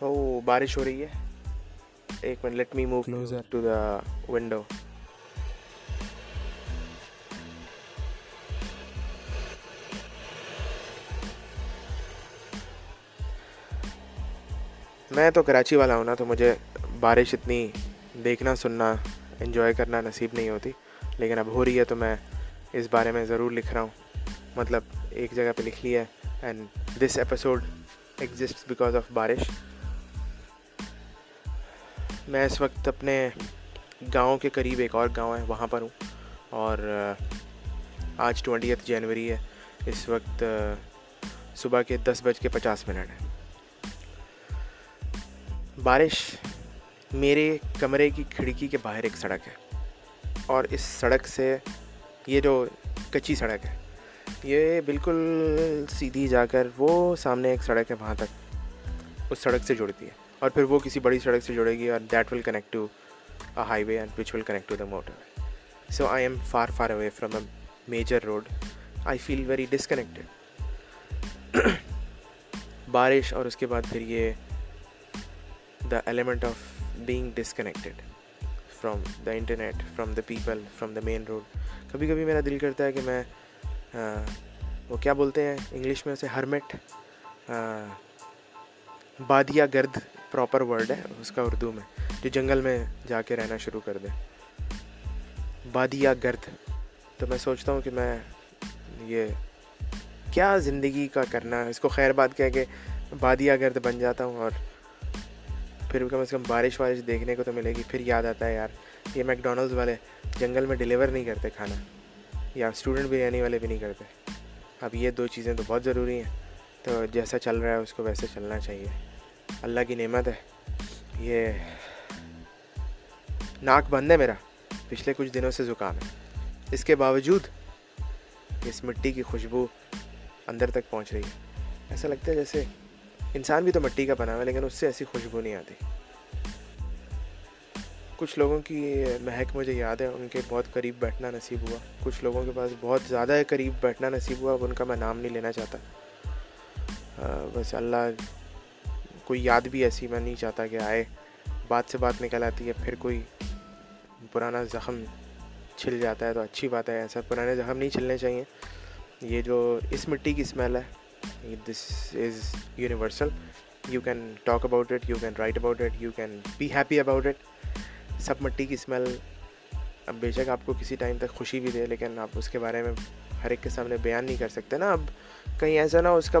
او بارش ہو رہی ہے ایک minute let me move Closer. To the window میں تو کراچی والا ہوں نا تو مجھے بارش اتنی دیکھنا سننا انجوائے کرنا نصیب نہیں ہوتی لیکن اب ہو رہی ہے تو میں اس بارے میں ضرور لکھ رہا ہوں۔ مطلب ایک جگہ پہ لکھ لیا ہے۔ And this episode exist because of بارش میں اس وقت اپنے گاؤں کے قریب ایک اور گاؤں ہے، وہاں پر ہوں۔ اور آج ٹوینٹیتھ جنوری ہے۔ اس وقت صبح کے دس بج کے پچاس منٹ ہے بارش میرے کمرے کی کھڑکی کے باہر ایک سڑک ہے۔ اور اس سڑک سے یہ جو کچی سڑک ہے، یہ بالکل سیدھی جا کر وہ سامنے ایک سڑک ہے وہاں تک، اس سڑک سے جڑتی ہے۔ اور پھر وہ کسی بڑی سڑک سے جڑے گی اور that will connect to a highway and which will connect to the motor so I am far far away from a major road I feel very disconnected بارش اور اس کے بعد پھر یہ the element of being disconnected from the internet from the people from the main road کبھی کبھی میرا دل کرتا ہے کہ میں وہ کیا بولتے ہیں انگلش میں اسے ہرمٹ بادیا گرد پراپر ورڈ ہے اس کا اردو میں جو جنگل میں جا کے رہنا شروع کر دے بادیا گرد تو میں سوچتا ہوں کہ میں یہ کیا زندگی کا کرنا اس کو خیر بات کہہ کے بادیا گرد بن جاتا ہوں اور پھر کم از کم بارش وارش دیکھنے کو تو ملے گی، پھر یاد آتا ہے یار، یہ میک ڈونلڈز والے جنگل میں ڈلیور نہیں کرتے کھانا، یا اسٹوڈنٹ بریانی والے بھی نہیں کرتے۔ اب یہ دو چیزیں تو بہت ضروری ہیں۔ تو جیسا چل رہا ہے اس کو ویسے چلنا چاہیے۔ اللہ کی نعمت ہے۔ یہ ناک بند ہے میرا۔ پچھلے کچھ دنوں سے زکام ہے۔ اس کے باوجود اس مٹی کی خوشبو اندر تک پہنچ رہی ہے۔ ایسا لگتا ہے جیسے انسان بھی تو مٹی کا بنا ہوا ہے، لیکن اس سے ایسی خوشبو نہیں آتی۔ کچھ لوگوں کی مہک مجھے یاد ہے، ان کے بہت قریب بیٹھنا نصیب ہوا۔ کچھ لوگوں کے پاس بہت زیادہ قریب بیٹھنا نصیب ہوا، اب ان کا میں نام نہیں لینا چاہتا۔ بس اللہ کوئی یاد بھی ایسی میں نہیں چاہتا کہ آئے، بات سے بات نکل آتی ہے، پھر کوئی پرانا زخم چھل جاتا ہے تو اچھی بات ہے، ایسا پرانے زخم نہیں چھلنے چاہیے۔ یہ جو اس مٹی کی اسمیل ہے this is universal you can talk about it you can write about it you can be happy about it سب مٹی کی اسمیل اب بے شک آپ کو کسی ٹائم تک خوشی بھی دے، لیکن آپ اس کے بارے میں ہر ایک کے سامنے بیان نہیں کر سکتے نا۔ اب کہیں ایسا نہ اس کا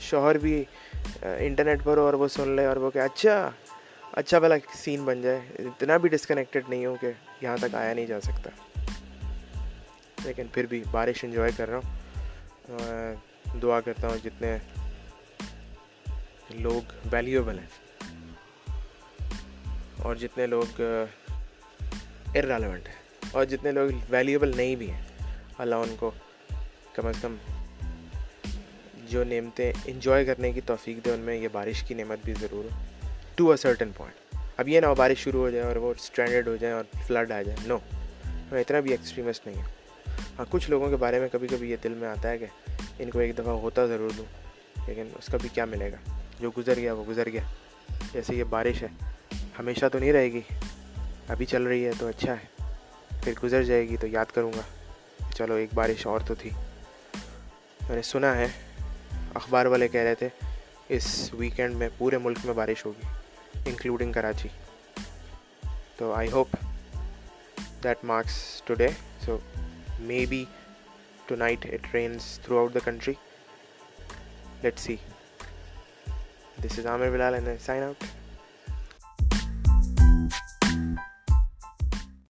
شوہر بھی انٹرنیٹ پر ہو اور وہ سن لے اور وہ کہ اچھا اچھا بھلا سین بن جائے۔ اتنا بھی ڈسکنیکٹیڈ نہیں ہوں کہ یہاں تک آیا نہیں جا سکتا۔ لیکن پھر بھی بارش انجوائے کر رہا ہوں۔ دعا کرتا ہوں جتنے لوگ ویلیوبل ہیں۔ اور جتنے لوگ ارریلیونٹ ہیں، اور جتنے لوگ ویلیوبل نہیں بھی ہیں، اللہ ان کو کم از کم جو نعمتیں انجوائے کرنے کی توفیق دے، ان میں یہ بارش کی نعمت بھی ضرور ہو ٹو اے سرٹن پوائنٹ اب یہ نہ ہو بارش شروع ہو جائے اور وہ اسٹینڈرڈ ہو جائیں اور فلڈ آ جائے نو میں اتنا بھی ایکسٹریمسٹ نہیں ہوں ہاں کچھ لوگوں کے بارے میں کبھی کبھی یہ دل میں آتا ہے کہ ان کو ایک دفعہ ہوتا ضرور دوں لیکن اس کا بھی کیا ملے گا؟ جو گزر گیا، وہ گزر گیا۔ جیسے یہ بارش ہے ہمیشہ تو نہیں رہے گی۔ ابھی چل رہی ہے تو اچھا ہے۔ پھر گزر جائے گی تو یاد کروں گا۔ چلو ایک بارش اور تو تھی۔ میں نے سنا ہے، اخبار والے کہہ رہے تھے، اس ویکینڈ میں پورے ملک میں بارش ہوگی انکلوڈنگ کراچی۔ تو I hope that marks today so maybe tonight it rains throughout the country let see this is Aamir Bilal and sign out